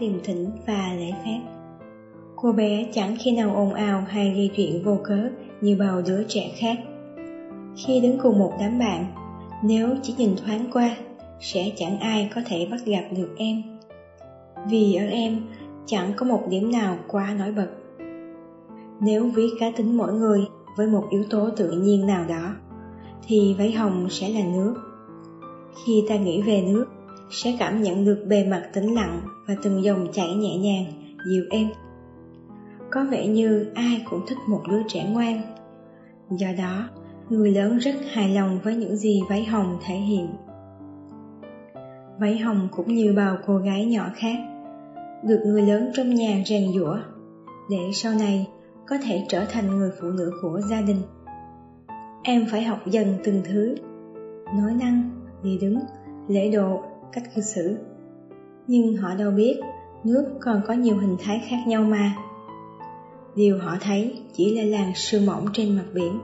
điềm tĩnh và lễ phép. Cô bé chẳng khi nào ồn ào hay gây chuyện vô cớ như bao đứa trẻ khác. Khi đứng cùng một đám bạn, nếu chỉ nhìn thoáng qua, sẽ chẳng ai có thể bắt gặp được em. Vì ở em chẳng có một điểm nào quá nổi bật. Nếu ví cá tính mỗi người với một yếu tố tự nhiên nào đó, thì váy hồng sẽ là nước. Khi ta nghĩ về nước, sẽ cảm nhận được bề mặt tĩnh lặng và từng dòng chảy nhẹ nhàng, dịu êm. Có vẻ như ai cũng thích một đứa trẻ ngoan. Do đó, người lớn rất hài lòng với những gì váy hồng thể hiện. Váy hồng cũng như bao cô gái nhỏ khác, được người lớn trong nhà rèn giũa, để sau này có thể trở thành người phụ nữ của gia đình. Em phải học dần từng thứ, nói năng, đi đứng, lễ độ, cách cư xử. Nhưng họ đâu biết, nước còn có nhiều hình thái khác nhau mà. Điều họ thấy chỉ là làn sương mỏng trên mặt biển,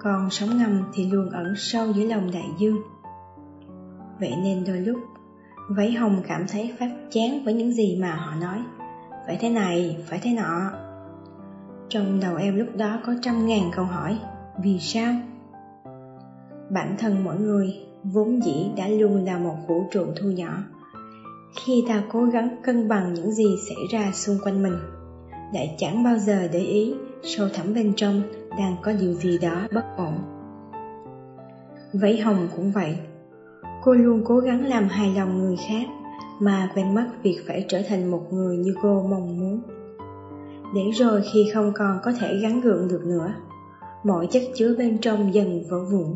còn sóng ngầm thì luôn ẩn sâu dưới lòng đại dương. Vậy nên đôi lúc, váy hồng cảm thấy phát chán với những gì mà họ nói. Phải thế này, phải thế nọ. Trong đầu em lúc đó có trăm ngàn câu hỏi, vì sao? Bản thân mỗi người vốn dĩ đã luôn là một vũ trụ thu nhỏ. Khi ta cố gắng cân bằng những gì xảy ra xung quanh mình, lại chẳng bao giờ để ý sâu thẳm bên trong đang có điều gì đó bất ổn. vẫy hồng cũng vậy, cô luôn cố gắng làm hài lòng người khác mà quên mất việc phải trở thành một người như cô mong muốn. Để rồi khi không còn có thể gắn gượng được nữa, mọi chất chứa bên trong dần vỡ vụn.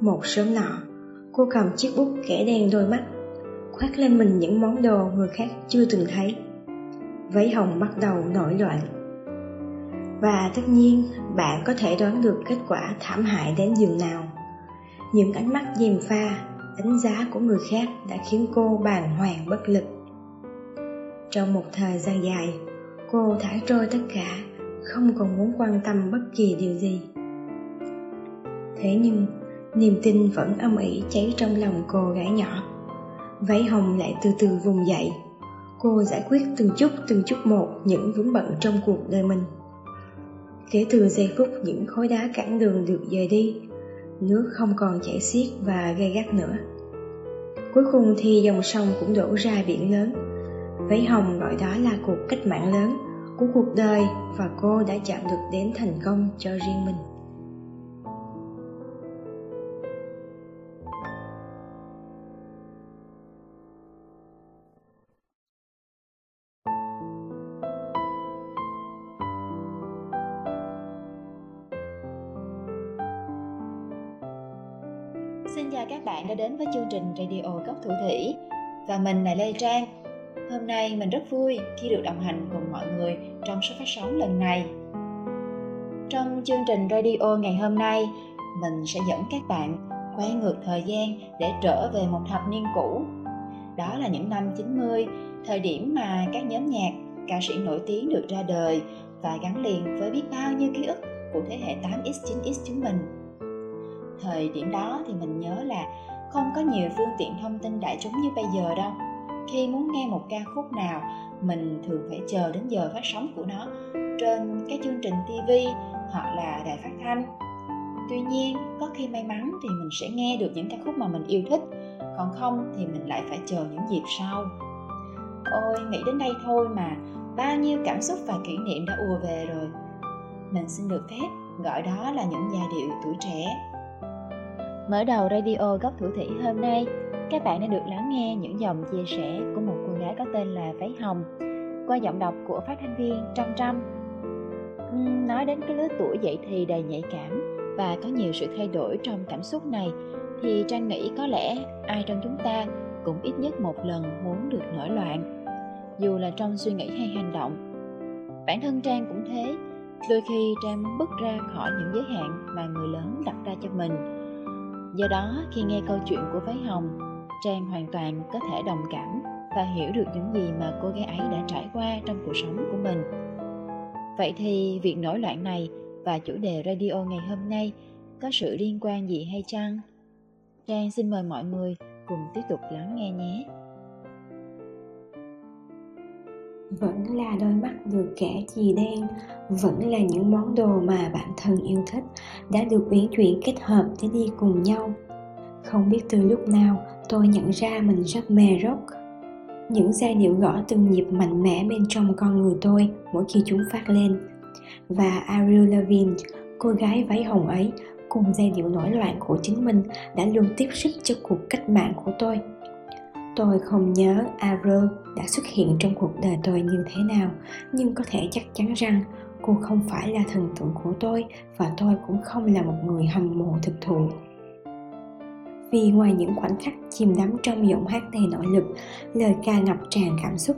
Một sớm nọ, cô cầm chiếc bút kẻ đen đôi mắt, khoác lên mình những món đồ người khác chưa từng thấy. Váy hồng bắt đầu nổi loạn. Và tất nhiên, bạn có thể đoán được kết quả thảm hại đến giường nào. Những ánh mắt dèm pha, đánh giá của người khác đã khiến cô bàng hoàng bất lực. Trong một thời gian dài, cô thả trôi tất cả, không còn muốn quan tâm bất kỳ điều gì. Thế nhưng, niềm tin vẫn âm ỉ cháy trong lòng cô gái nhỏ. Váy hồng lại từ từ vùng dậy. Cô giải quyết từng chút từng chút một những vướng bận trong cuộc đời mình. Kể từ giây phút những khối đá cản đường được dời đi, nước không còn chảy xiết và gây gắt nữa. Cuối cùng thì dòng sông cũng đổ ra biển lớn. Váy hồng gọi đó là cuộc cách mạng lớn của cuộc đời và cô đã chạm được đến thành công cho riêng mình. Xin chào các bạn đã đến với chương trình Radio Góc Thủ Thủy. Và mình là Lê Trang. Hôm nay mình rất vui khi được đồng hành cùng mọi người trong số phát sóng lần này. Trong chương trình radio ngày hôm nay Mình sẽ dẫn các bạn quay ngược thời gian để trở về một thập niên cũ. Đó là những năm 90, thời điểm mà các nhóm nhạc, ca sĩ nổi tiếng được ra đời Và gắn liền với biết bao nhiêu ký ức của thế hệ 8X, 9X chúng mình thời điểm đó thì mình nhớ là không có nhiều phương tiện thông tin đại chúng như bây giờ đâu. Khi muốn nghe một ca khúc nào, mình thường phải chờ đến giờ phát sóng của nó trên các chương trình tv hoặc là đài phát thanh. Tuy nhiên, có khi may mắn thì mình sẽ nghe được những ca khúc mà mình yêu thích, còn không thì mình lại phải chờ những dịp sau. Ôi, nghĩ đến đây thôi mà, bao nhiêu cảm xúc và kỷ niệm đã ùa về rồi. Mình xin được phép gọi đó là những giai điệu tuổi trẻ. Mở đầu radio góc thủ thủy hôm nay, các bạn đã được lắng nghe những dòng chia sẻ của một cô gái có tên là Váy Hồng qua giọng đọc của phát thanh viên Trâm Trâm. Nói đến cái lứa tuổi dậy thì đầy nhạy cảm và có nhiều sự thay đổi trong cảm xúc này thì Trang nghĩ có lẽ ai trong chúng ta cũng ít nhất một lần muốn được nổi loạn dù là trong suy nghĩ hay hành động. Bản thân Trang cũng thế, đôi khi Trang muốn bước ra khỏi những giới hạn mà người lớn đặt ra cho mình Do đó, khi nghe câu chuyện của Váy Hồng, Trang hoàn toàn có thể đồng cảm và hiểu được những gì mà cô gái ấy đã trải qua trong cuộc sống của mình. Vậy thì việc nổi loạn này và chủ đề radio ngày hôm nay có sự liên quan gì hay chăng? Trang xin mời mọi người cùng tiếp tục lắng nghe nhé vẫn là đôi mắt được kẻ chì đen vẫn là những món đồ mà bản thân yêu thích đã được uyển chuyển kết hợp để đi cùng nhau. Không biết từ lúc nào tôi nhận ra mình rất mê rock những giai điệu gõ từng nhịp mạnh mẽ bên trong con người tôi mỗi khi chúng phát lên. Và Ariel Lavigne, cô gái váy hồng ấy cùng giai điệu nổi loạn của chính mình đã luôn tiếp sức cho cuộc cách mạng của tôi tôi không nhớ Avril đã xuất hiện trong cuộc đời tôi như thế nào, nhưng có thể chắc chắn rằng cô không phải là thần tượng của tôi và tôi cũng không là một người hâm mộ thực thụ. Vì ngoài những khoảnh khắc chìm đắm trong giọng hát đầy nội lực, lời ca ngập tràn cảm xúc,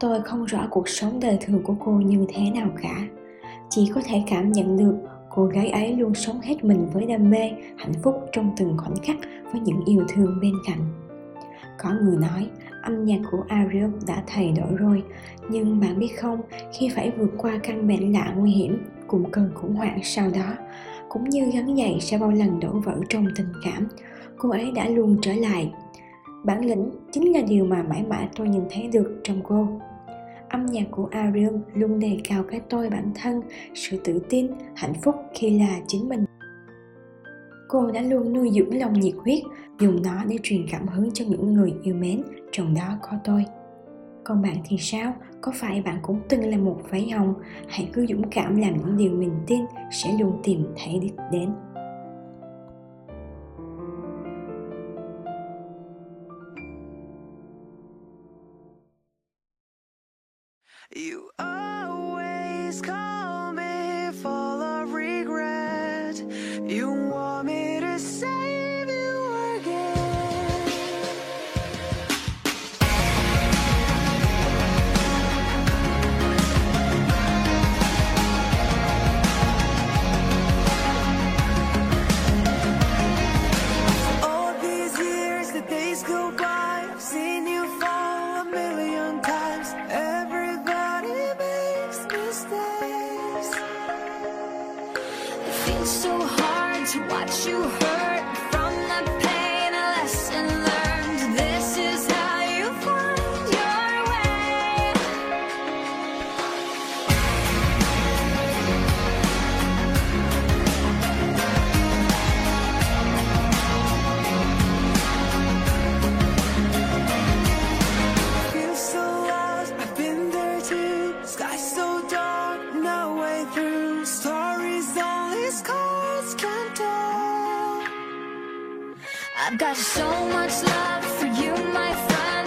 tôi không rõ cuộc sống đời thường của cô như thế nào cả. Chỉ có thể cảm nhận được cô gái ấy luôn sống hết mình với đam mê, hạnh phúc trong từng khoảnh khắc với những yêu thương bên cạnh có người nói, âm nhạc của Ariel đã thay đổi rồi. Nhưng bạn biết không, khi phải vượt qua căn bệnh lạ nguy hiểm cùng cần khủng hoảng sau đó. Cũng như gắn dậy sau bao lần đổ vỡ trong tình cảm, cô ấy đã luôn trở lại. Bản lĩnh chính là điều mà mãi mãi tôi nhìn thấy được trong cô. Âm nhạc của Ariel luôn đề cao cái tôi bản thân, sự tự tin, hạnh phúc khi là chính mình cô đã luôn nuôi dưỡng lòng nhiệt huyết, dùng nó để truyền cảm hứng cho những người yêu mến, trong đó có tôi. Còn bạn thì sao? Có phải bạn cũng từng là một váy hồng? Hãy cứ dũng cảm làm những điều mình tin, sẽ luôn tìm thấy đích đến. Through. Stories only scars can tell. I've got so much love for you, my friend.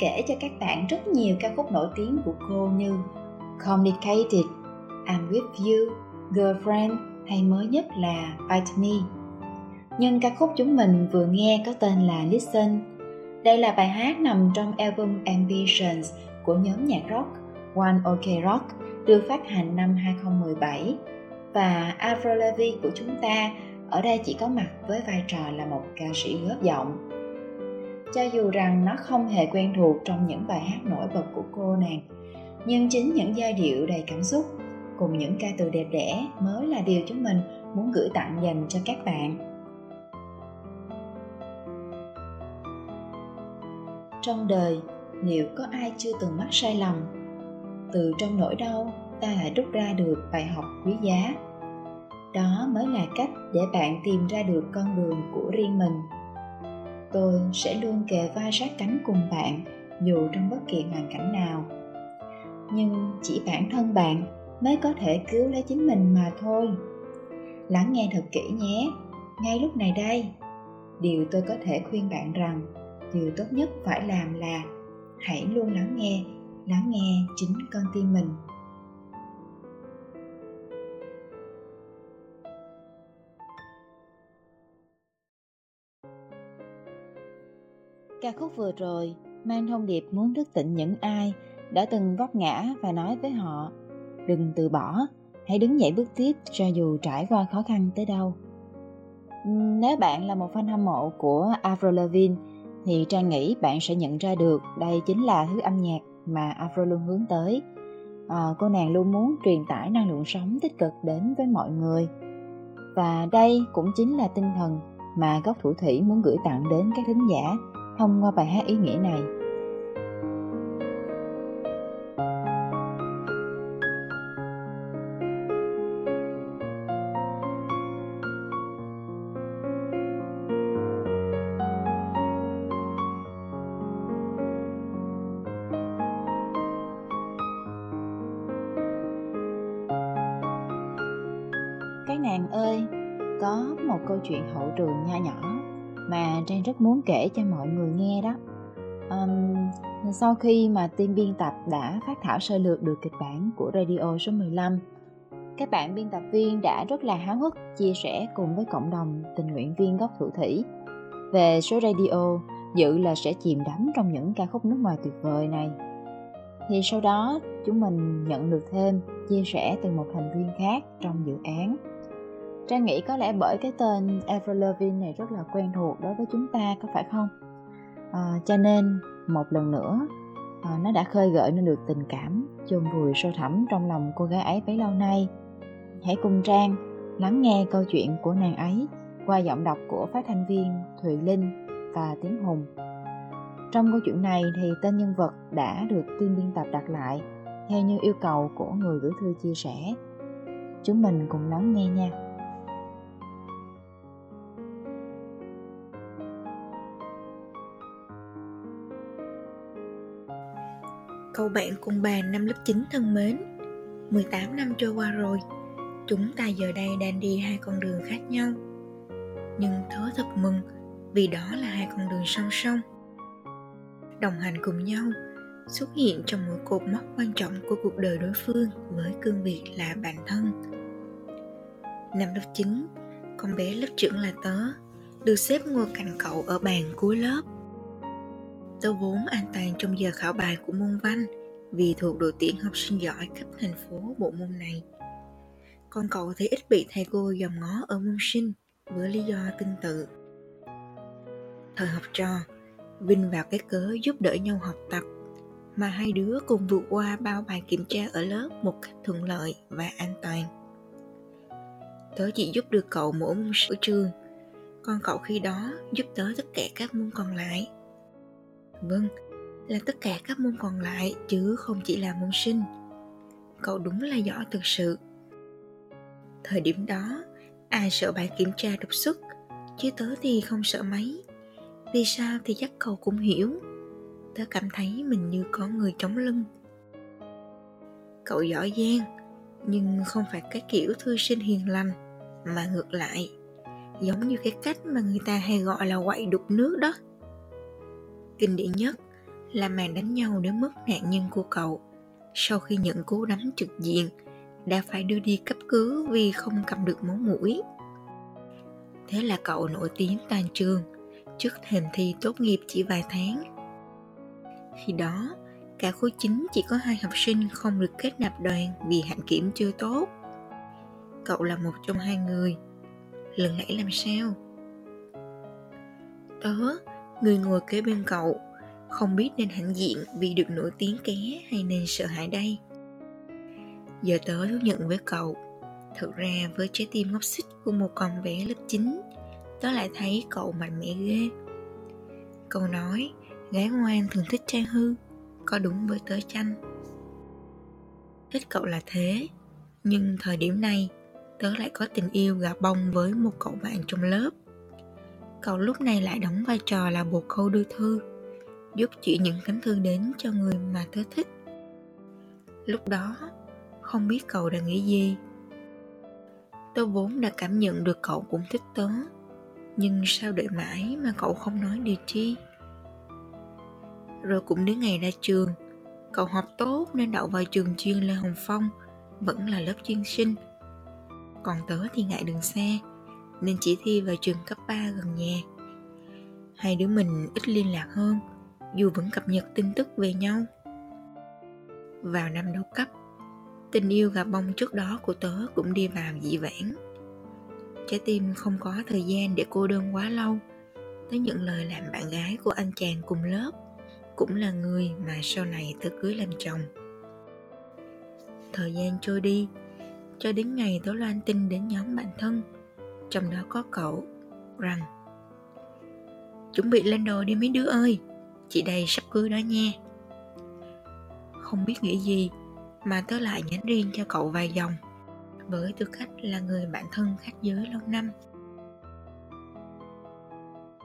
Kể cho các bạn rất nhiều ca khúc nổi tiếng của cô như Complicated, I'm With You, Girlfriend hay mới nhất là Bite Me. Nhưng ca khúc chúng mình vừa nghe có tên là Listen. Đây là bài hát nằm trong album Ambitions của nhóm nhạc rock One OK Rock được phát hành năm 2017 và Avril Lavigne của chúng ta ở đây chỉ có mặt với vai trò là một ca sĩ góp giọng cho dù rằng nó không hề quen thuộc trong những bài hát nổi bật của cô nàng, nhưng chính những giai điệu đầy cảm xúc cùng những ca từ đẹp đẽ mới là điều chúng mình muốn gửi tặng dành cho các bạn. Trong đời, liệu có ai chưa từng mắc sai lầm? Từ trong nỗi đau, ta lại rút ra được bài học quý giá. Đó mới là cách để bạn tìm ra được con đường của riêng mình tôi sẽ luôn kề vai sát cánh cùng bạn, dù trong bất kỳ hoàn cảnh nào. Nhưng chỉ bản thân bạn mới có thể cứu lấy chính mình mà thôi. Lắng nghe thật kỹ nhé, ngay lúc này đây. Điều tôi có thể khuyên bạn rằng, điều tốt nhất phải làm là hãy luôn lắng nghe lắng nghe chính con tim mình. Ca khúc vừa rồi mang thông điệp muốn thức tỉnh những ai đã từng vấp ngã và nói với họ đừng từ bỏ, hãy đứng dậy bước tiếp cho dù trải qua khó khăn tới đâu. Ừ, nếu bạn là một fan hâm mộ của Avril Lavigne thì Trang nghĩ bạn sẽ nhận ra được đây chính là thứ âm nhạc mà Avril luôn hướng tới. À, cô nàng luôn muốn truyền tải năng lượng sống tích cực đến với mọi người. Và đây cũng chính là tinh thần mà góc thủ thủy muốn gửi tặng đến các thính giả thông qua bài hát ý nghĩa này. Các nàng ơi, có một câu chuyện hậu trường nho nhỏ mà Trang rất muốn kể cho mọi người nghe đó. Um, sau khi mà team biên tập đã phát thảo sơ lược được kịch bản của radio số 15, các bạn biên tập viên đã rất là háo hức chia sẻ cùng với cộng đồng tình nguyện viên gốc thủ thủy về số radio dự là sẽ chìm đắm trong những ca khúc nước ngoài tuyệt vời này. Thì sau đó chúng mình nhận được thêm chia sẻ từ một thành viên khác trong dự án Trang nghĩ có lẽ bởi cái tên Avril Lavigne này rất là quen thuộc đối với chúng ta có phải không? À, cho nên một lần nữa à, nó đã khơi gợi nên được tình cảm chôn vùi sâu thẳm trong lòng cô gái ấy bấy lâu nay. Hãy cùng Trang lắng nghe câu chuyện của nàng ấy qua giọng đọc của phát thanh viên Thùy Linh và Tiến Hùng. Trong câu chuyện này thì tên nhân vật đã được team biên tập đặt lại theo như yêu cầu của người gửi thư chia sẻ. Chúng mình cùng lắng nghe nha. Cậu bạn cùng bàn năm lớp 9 thân mến. 18 năm trôi qua rồi, Chúng ta giờ đây đang đi hai con đường khác nhau. Nhưng thớ thật mừng, Vì đó là hai con đường song song. Đồng hành cùng nhau, Xuất hiện trong mỗi cột mốc quan trọng của cuộc đời đối phương Với cương vị là bạn thân. Năm lớp 9 Con bé lớp trưởng là tớ, Được xếp ngồi cạnh cậu ở bàn cuối lớp. Tớ vốn an toàn trong giờ khảo bài của môn văn vì thuộc đội tuyển học sinh giỏi cấp thành phố bộ môn này. Còn cậu thì ít bị thầy cô dòm ngó ở môn sinh với lý do tương tự. Thời học trò, Vinh vào cái cớ giúp đỡ nhau học tập mà hai đứa cùng vượt qua bao bài kiểm tra ở lớp một cách thuận lợi và an toàn. Tớ chỉ giúp được cậu mỗi môn ở trường, còn cậu khi đó giúp tớ tất cả các môn còn lại Vâng, là tất cả các môn còn lại chứ không chỉ là môn sinh. Cậu đúng là giỏi thực sự. Thời điểm đó, ai sợ bài kiểm tra đột xuất, chứ tớ thì không sợ mấy. Vì sao thì chắc cậu cũng hiểu. Tớ cảm thấy mình như có người chống lưng. Cậu giỏi giang, nhưng không phải cái kiểu thư sinh hiền lành, mà ngược lại, giống như cái cách mà người ta hay gọi là quậy đục nước đó Kinh điển nhất là màn đánh nhau đến mức nạn nhân của cậu sau khi nhận cú đấm trực diện đã phải đưa đi cấp cứu vì không cầm được máu mũi. Thế là cậu nổi tiếng toàn trường trước thềm thi tốt nghiệp chỉ vài tháng. Khi đó, cả khối chính chỉ có hai học sinh không được kết nạp đoàn vì hạnh kiểm chưa tốt. Cậu là một trong hai người. Lần nãy làm sao? Tớ Người ngồi kế bên cậu không biết nên hãnh diện vì được nổi tiếng ké hay nên sợ hãi đây. Giờ tớ thú nhận với cậu, thực ra với trái tim ngốc xích của một con bé lớp 9, tớ lại thấy cậu mạnh mẽ ghê. câu nói, gái ngoan thường thích trang hư, có đúng với tớ chăng? Thích cậu là thế, nhưng thời điểm này, tớ lại có tình yêu gà bông với một cậu bạn trong lớp. Cậu lúc này lại đóng vai trò là bồ câu đưa thư, giúp chuyển những cánh thư đến cho người mà tớ thích. Lúc đó, không biết cậu đã nghĩ gì. Tớ vốn đã cảm nhận được cậu cũng thích tớ, nhưng sao đợi mãi mà cậu không nói điều chi? Rồi cũng đến ngày ra trường, cậu học tốt nên đậu vào trường chuyên Lê Hồng Phong, vẫn là lớp chuyên sinh. Còn tớ thì ngại đường xe nên chỉ thi vào trường cấp 3 gần nhà. Hai đứa mình ít liên lạc hơn, dù vẫn cập nhật tin tức về nhau. Vào năm đầu cấp, tình yêu gặp bông trước đó của tớ cũng đi vào dị vãng. Trái tim không có thời gian để cô đơn quá lâu. Tớ nhận lời làm bạn gái của anh chàng cùng lớp, cũng là người mà sau này tớ cưới làm chồng. Thời gian trôi đi, cho đến ngày tớ loan tin đến nhóm bạn thân, trong đó có cậu, rằng Chuẩn bị lên đồ đi mấy đứa ơi, chị đây sắp cưới đó nha. Không biết nghĩ gì mà tớ lại nhắn riêng cho cậu vài dòng. Với tư cách là người bạn thân khác giới lâu năm.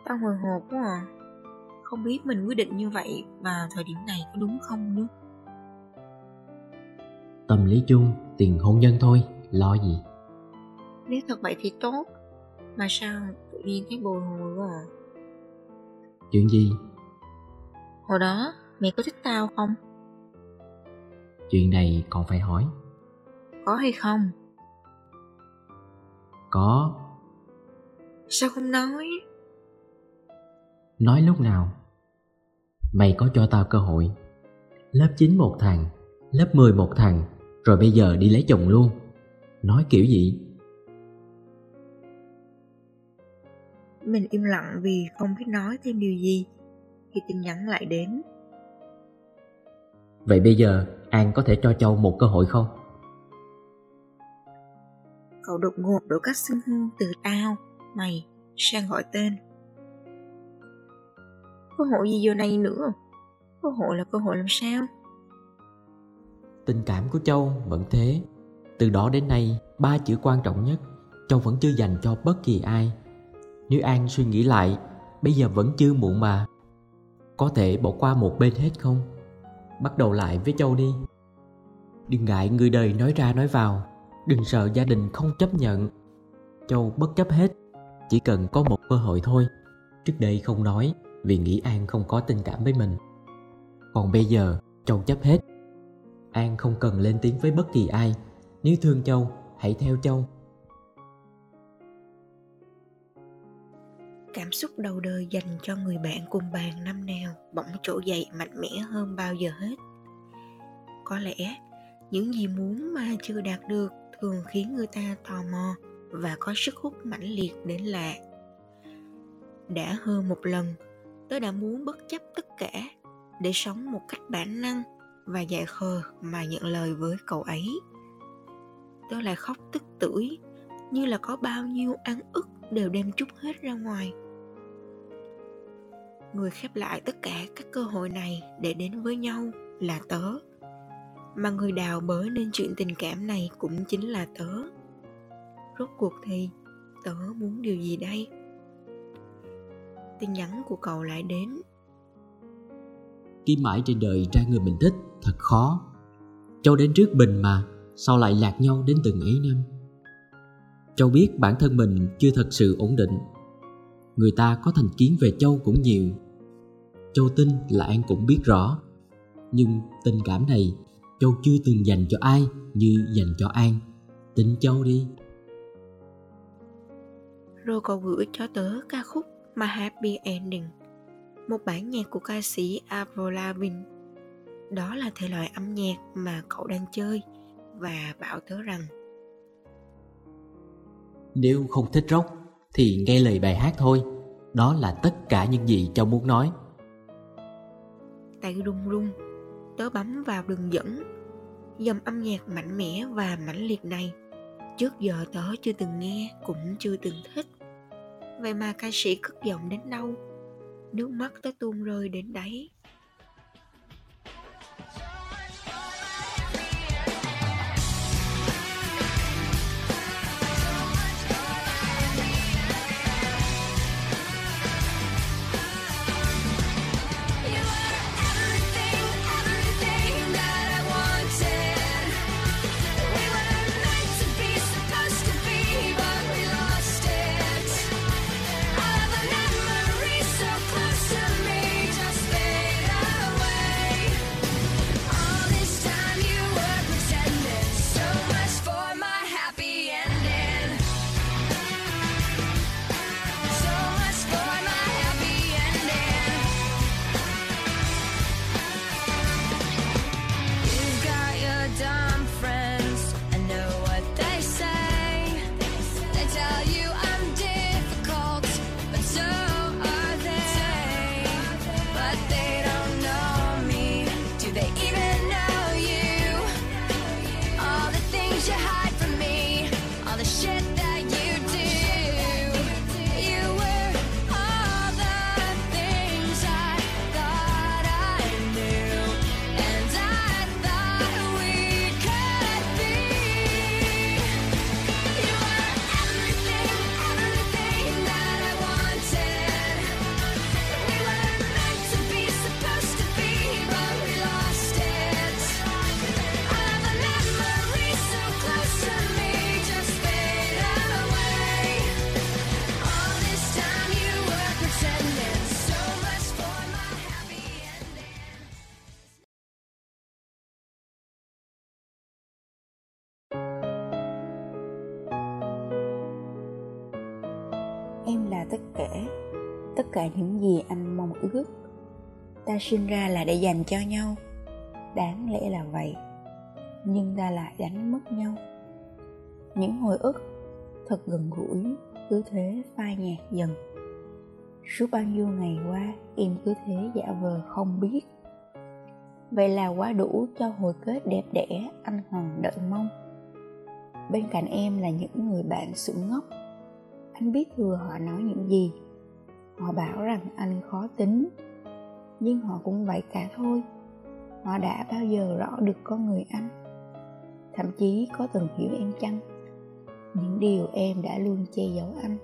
Tao hồi hộp quá à. Không biết mình quyết định như vậy vào thời điểm này có đúng không nữa? Tâm lý chung tiền hôn nhân thôi lo gì? Nếu thật vậy thì tốt mà sao tự nhiên thấy bồi hồi quá à chuyện gì Hồi đó mẹ có thích tao không? Chuyện này còn phải hỏi Có hay không? Có Sao không nói? Nói lúc nào? Mày có cho tao cơ hội Lớp 9 một thằng Lớp 10 một thằng Rồi bây giờ đi lấy chồng luôn Nói kiểu gì? Mình im lặng vì không biết nói thêm điều gì khi tin nhắn lại đến. Vậy bây giờ An có thể cho Châu một cơ hội không? Cậu đột ngột đổi cách xưng hô từ tao, mày sang gọi tên. Cơ hội gì giờ này nữa? Cơ hội là cơ hội làm sao? Tình cảm của Châu vẫn thế. Từ đó đến nay, ba chữ quan trọng nhất Châu vẫn chưa dành cho bất kỳ ai. Nếu An suy nghĩ lại, bây giờ vẫn chưa muộn mà. Có thể bỏ qua một bên hết không? Bắt đầu lại với châu đi. Đừng ngại người đời nói ra nói vào. Đừng sợ gia đình không chấp nhận. Châu bất chấp hết. Chỉ cần có một cơ hội thôi. Trước đây không nói vì nghĩ an không có tình cảm với mình. Còn bây giờ châu chấp hết. An không cần lên tiếng với bất kỳ ai. Nếu thương châu hãy theo châu. Xúc đầu đời dành cho người bạn cùng bàn năm nào bỗng trỗi dậy mạnh mẽ hơn bao giờ hết. Có lẽ, những gì muốn mà chưa đạt được thường khiến người ta tò mò và có sức hút mãnh liệt đến lạ. Đã hơn một lần, tớ đã muốn bất chấp tất cả để sống một cách bản năng và dại khờ mà nhận lời với cậu ấy. Tớ lại khóc tức tưởi, như là có bao nhiêu ăn ức đều đem chút hết ra ngoài người khép lại tất cả các cơ hội này để đến với nhau là tớ. Mà người đào bới nên chuyện tình cảm này cũng chính là tớ. Rốt cuộc thì tớ muốn điều gì đây? Tin nhắn của cậu lại đến. Kiếm mãi trên đời ra người mình thích, thật khó. Châu đến trước bình mà, sao lại lạc nhau đến từng ấy năm? Châu biết bản thân mình chưa thật sự ổn định. Người ta có thành kiến về châu cũng nhiều. Châu tin là An cũng biết rõ. Nhưng tình cảm này Châu chưa từng dành cho ai như dành cho An. Tin Châu đi. Rồi cậu gửi cho tớ ca khúc My Happy Ending Một bản nhạc của ca sĩ Avril Lavigne. Đó là thể loại âm nhạc mà cậu đang chơi Và bảo tớ rằng Nếu không thích rock thì nghe lời bài hát thôi. Đó là tất cả những gì Châu muốn nói Tay run run. Tớ bấm vào đường dẫn. Dòng âm nhạc mạnh mẽ và mãnh liệt này, Trước giờ tớ chưa từng nghe Cũng chưa từng thích. Vậy mà ca sĩ cất giọng đến đâu? Nước mắt tớ tuôn rơi đến đấy cả những gì anh mong ước. Ta sinh ra là để dành cho nhau. Đáng lẽ là vậy, nhưng ta lại đánh mất nhau. Những hồi ức thật gần gũi, cứ thế phai nhạt dần. Suốt bao nhiêu ngày qua, em cứ thế giả vờ không biết. Vậy là quá đủ cho hồi kết đẹp đẽ, anh hằng đợi mong. Bên cạnh em là những người bạn sững ngốc. Anh biết thừa họ nói những gì họ bảo rằng anh khó tính, nhưng họ cũng vậy cả thôi. Họ đã bao giờ rõ được con người anh? Thậm chí có từng hiểu em chăng? Những điều em đã luôn che giấu anh.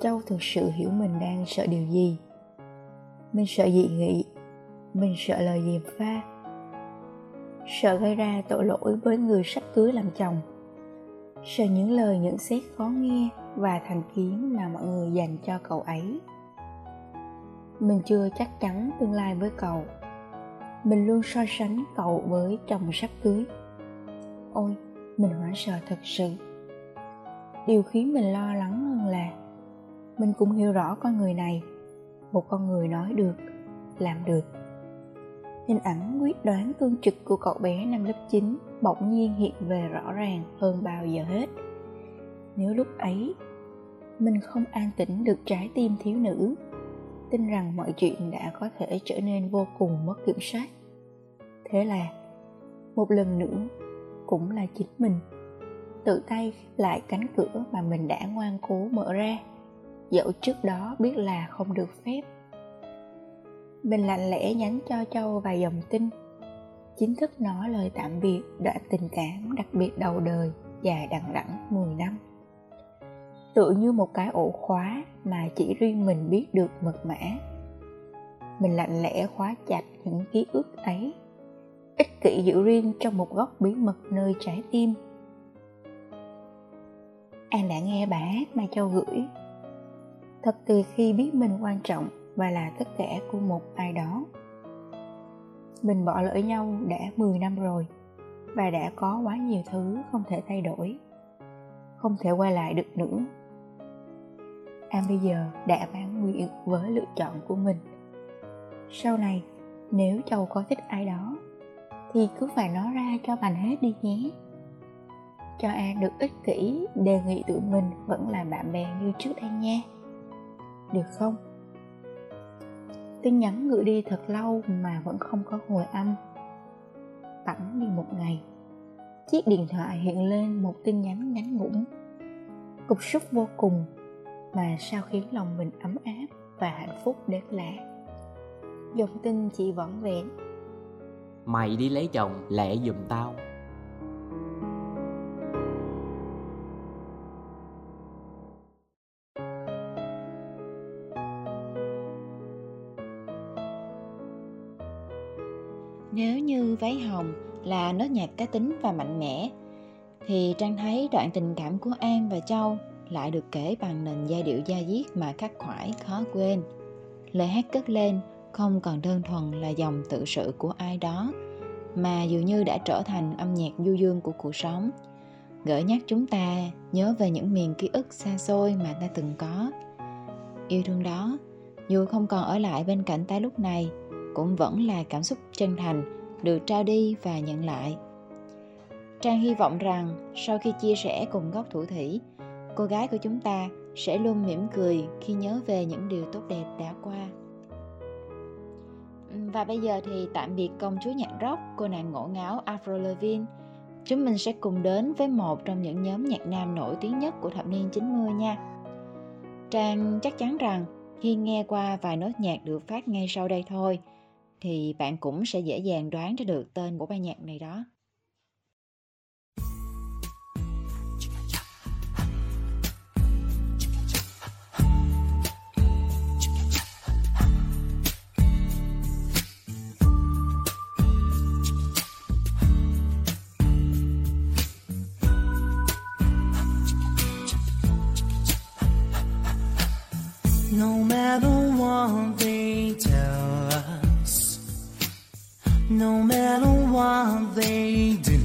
Châu thực sự hiểu mình đang sợ điều gì. Mình sợ dị nghị, mình sợ lời gièm pha. Sợ gây ra tội lỗi với người sắp cưới làm chồng. Sợ những lời nhận xét khó nghe và thành kiến mà mọi người dành cho cậu ấy. Mình chưa chắc chắn tương lai với cậu. Mình luôn so sánh cậu với chồng sắp cưới. Ôi, mình hoảng sợ thật sự. Điều khiến mình lo lắng hơn là mình cũng hiểu rõ con người này. Một con người nói được, làm được. Hình ảnh quyết đoán cương trực của cậu bé năm lớp 9 bỗng nhiên hiện về rõ ràng hơn bao giờ hết nếu lúc ấy, mình không an tĩnh được trái tim thiếu nữ, tin rằng mọi chuyện đã có thể trở nên vô cùng mất kiểm soát. Thế là, một lần nữa, cũng là chính mình, tự tay lại cánh cửa mà mình đã ngoan cố mở ra, dẫu trước đó biết là không được phép. Mình lặng lẽ nhắn cho châu vài dòng tin, chính thức nói lời tạm biệt đoạn tình cảm đặc biệt đầu đời dài đằng đẵng 10 năm tựa như một cái ổ khóa mà chỉ riêng mình biết được mật mã. Mình lặng lẽ khóa chặt những ký ức ấy, ích kỷ giữ riêng trong một góc bí mật nơi trái tim. An đã nghe bài hát mà châu gửi. Thật từ khi biết mình quan trọng và là tất cả của một ai đó. Mình bỏ lỡ nhau đã 10 năm rồi và đã có quá nhiều thứ không thể thay đổi, không thể quay lại được nữa em bây giờ đã mãn nguyện với lựa chọn của mình. Sau này, nếu châu có thích ai đó, thì cứ phải nói ra cho bằng hết đi nhé. Cho an được ích kỷ, đề nghị tụi mình vẫn là bạn bè như trước đây nha. Được không? Tin nhắn gửi đi thật lâu mà vẫn không có hồi âm. Tặng đi một ngày. Chiếc điện thoại hiện lên một tin nhắn ngắn ngủn. Cục xúc vô cùng mà sao khiến lòng mình ấm áp và hạnh phúc đến lạ? Dòng tin chỉ vỏn vẹn. Mày đi lấy chồng lẹ giùm tao. Nếu như váy hồng là nốt nhạc cá tính và mạnh mẽ, thì Trang thấy đoạn tình cảm của An và Châu lại được kể bằng nền giai điệu da diết mà khắc khoải khó quên. Lời hát cất lên không còn đơn thuần là dòng tự sự của ai đó, mà dường như đã trở thành âm nhạc du dương của cuộc sống, gợi nhắc chúng ta nhớ về những miền ký ức xa xôi mà ta từng có. Yêu thương đó, dù không còn ở lại bên cạnh ta lúc này, cũng vẫn là cảm xúc chân thành được trao đi và nhận lại trang hy vọng rằng sau khi chia sẻ cùng góc thủ thủy cô gái của chúng ta sẽ luôn mỉm cười khi nhớ về những điều tốt đẹp đã qua. Và bây giờ thì tạm biệt công chúa nhạc rock, cô nàng ngổ ngáo Avril Lavigne. Chúng mình sẽ cùng đến với một trong những nhóm nhạc nam nổi tiếng nhất của thập niên 90 nha. Trang chắc chắn rằng khi nghe qua vài nốt nhạc được phát ngay sau đây thôi, thì bạn cũng sẽ dễ dàng đoán ra được tên của ban nhạc này đó. No matter what they tell us, no matter what they do,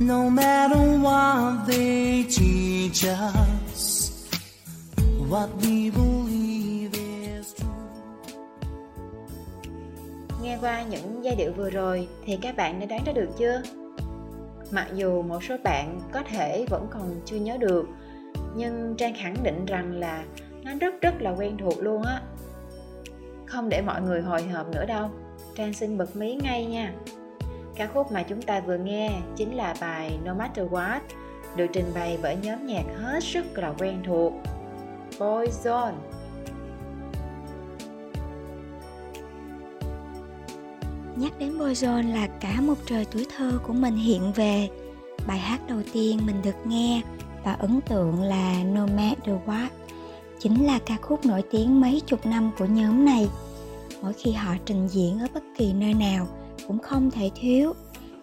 no matter what they teach us, what we believe is true. Nghe qua những giai điệu vừa rồi thì các bạn đã đoán ra được chưa? Mặc dù một số bạn có thể vẫn còn chưa nhớ được nhưng Trang khẳng định rằng là nó rất rất là quen thuộc luôn á. Không để mọi người hồi hộp nữa đâu. Trang xin bật mí ngay nha. Ca khúc mà chúng ta vừa nghe chính là bài No Matter What, được trình bày bởi nhóm nhạc hết sức là quen thuộc. Boyzone Nhắc đến Boyzone là cả một trời tuổi thơ của mình hiện về. Bài hát đầu tiên mình được nghe và ấn tượng là No Matter What chính là ca khúc nổi tiếng mấy chục năm của nhóm này. Mỗi khi họ trình diễn ở bất kỳ nơi nào cũng không thể thiếu.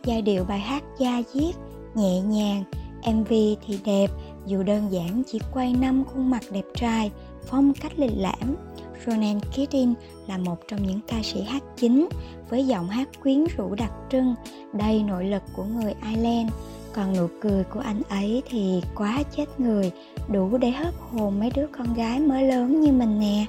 Giai điệu bài hát da diết, nhẹ nhàng, MV thì đẹp dù đơn giản chỉ quay năm khuôn mặt đẹp trai, phong cách lịch lãm. Ronan Keating là một trong những ca sĩ hát chính với giọng hát quyến rũ đặc trưng, đầy nội lực của người Ireland còn nụ cười của anh ấy thì quá chết người, đủ để hớp hồn mấy đứa con gái mới lớn như mình nè.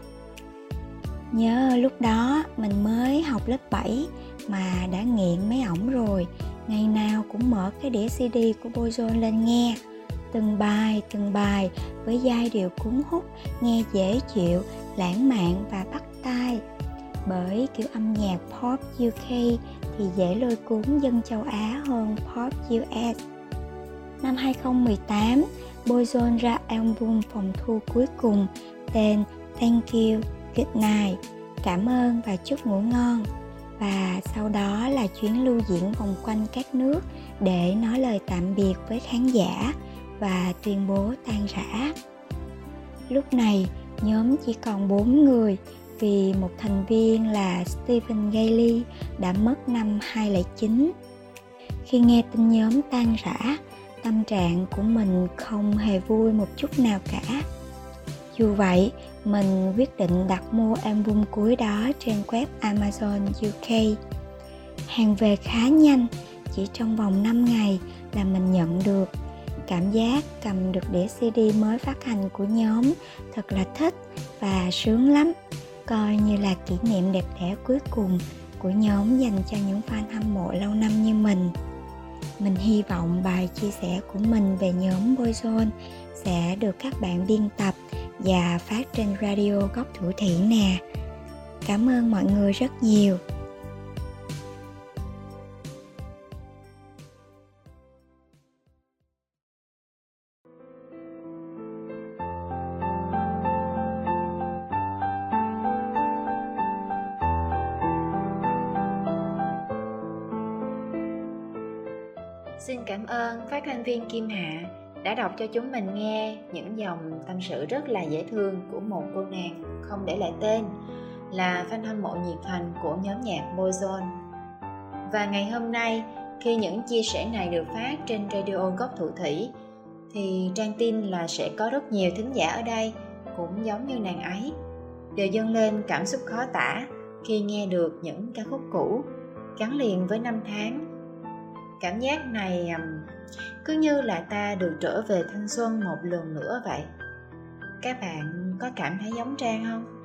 Nhớ lúc đó mình mới học lớp 7 mà đã nghiện mấy ổng rồi, ngày nào cũng mở cái đĩa cd của boyzone lên nghe. Từng bài từng bài với giai điệu cuốn hút, nghe dễ chịu, lãng mạn và bắt tai. Bởi kiểu âm nhạc pop UK thì dễ lôi cuốn dân châu Á hơn pop US năm 2018, Boyzone ra album phòng thu cuối cùng tên Thank You, Good Night, cảm ơn và chúc ngủ ngon. Và sau đó là chuyến lưu diễn vòng quanh các nước để nói lời tạm biệt với khán giả và tuyên bố tan rã. Lúc này, nhóm chỉ còn 4 người vì một thành viên là Stephen Gailey đã mất năm 2009. Khi nghe tin nhóm tan rã, tâm trạng của mình không hề vui một chút nào cả. Dù vậy, mình quyết định đặt mua album cuối đó trên web amazon uk hàng về khá nhanh, chỉ trong vòng 5 ngày là mình nhận được. Cảm giác cầm được đĩa cd mới phát hành của nhóm thật là thích và sướng lắm. Coi như là kỷ niệm đẹp đẽ cuối cùng của nhóm dành cho những fan hâm mộ lâu năm như mình. Mình hy vọng bài chia sẻ của mình về nhóm Boyzone sẽ được các bạn biên tập và phát trên radio góc thủ thiện nè. Cảm ơn mọi người rất nhiều. Sinh viên Kim Hạ đã đọc cho chúng mình nghe những dòng tâm sự rất là dễ thương của một cô nàng không để lại tên là fan hâm mộ nhiệt thành của nhóm nhạc Boyzone. Và ngày hôm nay, khi những chia sẻ này được phát trên radio gốc thủ thủy, thì Trang tin là sẽ có rất nhiều thính giả ở đây cũng giống như nàng ấy, đều dâng lên cảm xúc khó tả khi nghe được những ca khúc cũ gắn liền với năm tháng cảm giác này cứ như là ta được trở về thanh xuân một lần nữa vậy. Các bạn có cảm thấy giống trang không?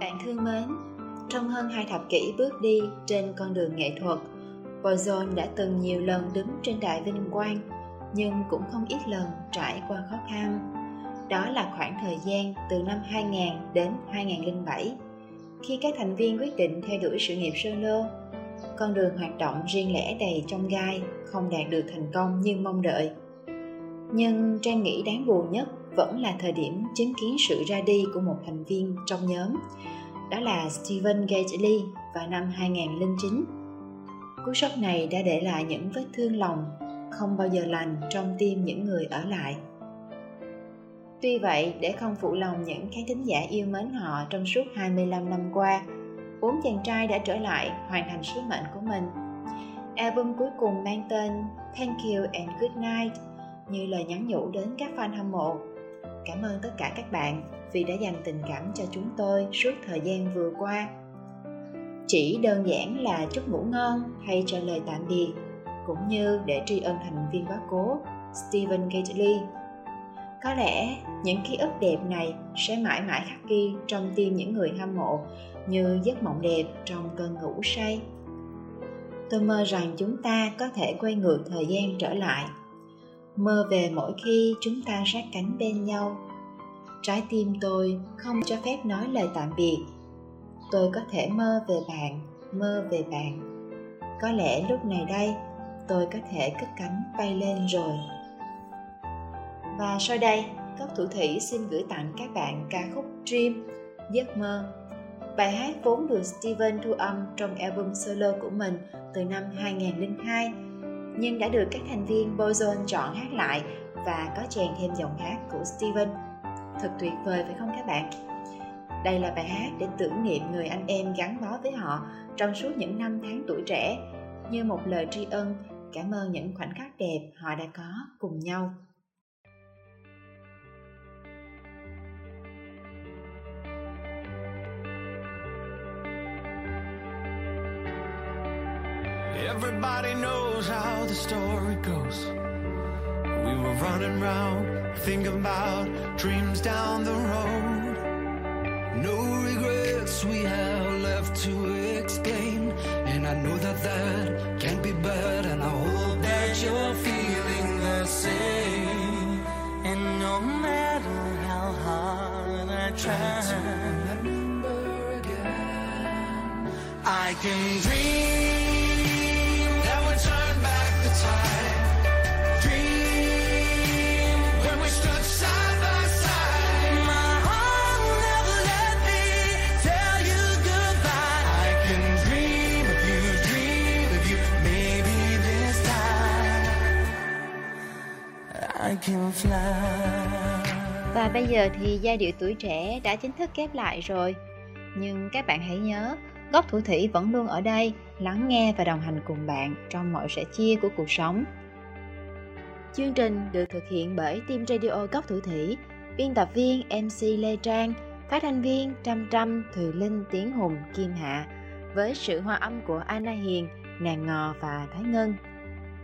Bạn thương mến, trong hơn hai thập kỷ bước đi trên con đường nghệ thuật Boyzone đã từng nhiều lần đứng trên đại vinh quang, nhưng cũng không ít lần trải qua khó khăn. Đó là khoảng thời gian từ năm 2000 đến 2007 khi các thành viên quyết định theo đuổi sự nghiệp solo. Con đường hoạt động riêng lẻ đầy trong gai không đạt được thành công như mong đợi. Nhưng trang nghĩ đáng buồn nhất vẫn là thời điểm chứng kiến sự ra đi của một thành viên trong nhóm, đó là Steven Gately vào năm 2009 cú sốc này đã để lại những vết thương lòng không bao giờ lành trong tim những người ở lại. Tuy vậy, để không phụ lòng những khán thính giả yêu mến họ trong suốt 25 năm qua, bốn chàng trai đã trở lại hoàn thành sứ mệnh của mình. Album cuối cùng mang tên Thank You and Good Night như lời nhắn nhủ đến các fan hâm mộ. Cảm ơn tất cả các bạn vì đã dành tình cảm cho chúng tôi suốt thời gian vừa qua. Chỉ đơn giản là chúc ngủ ngon hay trả lời tạm biệt, cũng như để tri ân thành viên quá cố Stephen Gately có lẽ những ký ức đẹp này sẽ mãi mãi khắc ghi trong tim những người hâm mộ như giấc mộng đẹp trong cơn ngủ say. Tôi mơ rằng chúng ta có thể quay ngược thời gian trở lại. Mơ về mỗi khi chúng ta sát cánh bên nhau. Trái tim tôi không cho phép nói lời tạm biệt. Tôi có thể mơ về bạn, mơ về bạn. Có lẽ lúc này đây, tôi có thể cất cánh bay lên rồi và sau đây, Cốc Thủ Thủy xin gửi tặng các bạn ca khúc Dream, Giấc mơ. Bài hát vốn được Steven thu âm trong album solo của mình từ năm 2002, nhưng đã được các thành viên Boyzone chọn hát lại và có chèn thêm giọng hát của Steven. Thật tuyệt vời phải không các bạn? Đây là bài hát để tưởng niệm người anh em gắn bó với họ trong suốt những năm tháng tuổi trẻ, như một lời tri ân, cảm ơn những khoảnh khắc đẹp họ đã có cùng nhau. Everybody knows how the story goes. We were running round, thinking about dreams down the road. No regrets we have left to explain. And I know that that can't be bad. And I hope that you're feeling the same. And no matter how hard I try, I can dream. Và bây giờ thì giai điệu tuổi trẻ đã chính thức kép lại rồi. Nhưng các bạn hãy nhớ, góc thủ thủy vẫn luôn ở đây, lắng nghe và đồng hành cùng bạn trong mọi sẻ chia của cuộc sống. Chương trình được thực hiện bởi Team Radio Góc Thủ Thủy, biên tập viên MC Lê Trang, phát thanh viên Trâm Trâm, Thùy Linh, Tiến Hùng, Kim Hạ, với sự hòa âm của Anna Hiền, Nàng Ngò và Thái Ngân.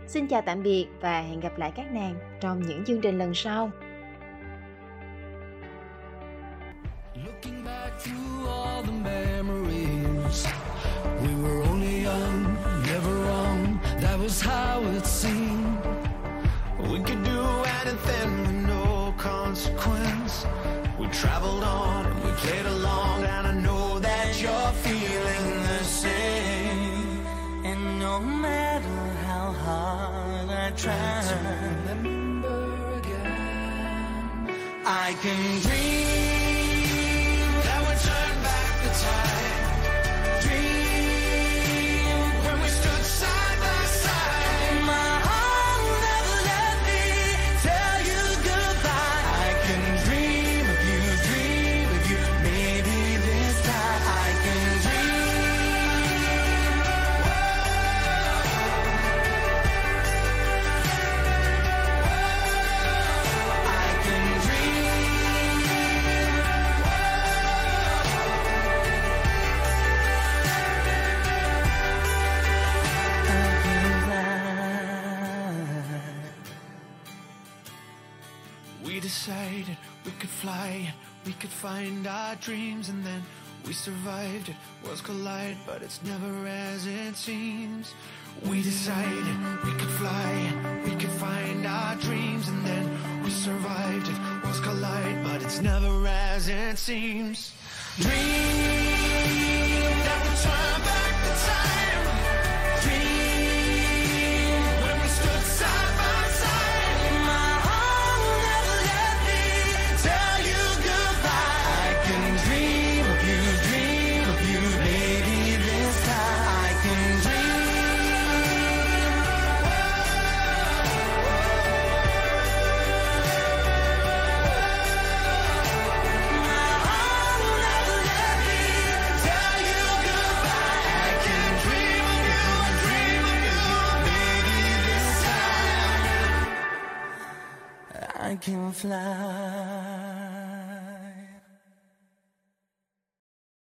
Xin chào tạm biệt và hẹn gặp lại các nàng trong những chương trình lần sau. Looking back through all the memories, we were only young. was how it seemed. We could do anything with no consequence. We traveled on and we played along, and I know that you're feeling the same. And no matter how hard I try I can dream we decided we could fly, we could find our dreams, and then we survived. It was collide, but it's never as it seems. We decided we could fly, we could find our dreams, and then we survived. It was collide, but it's never as it seems. Dream can fly.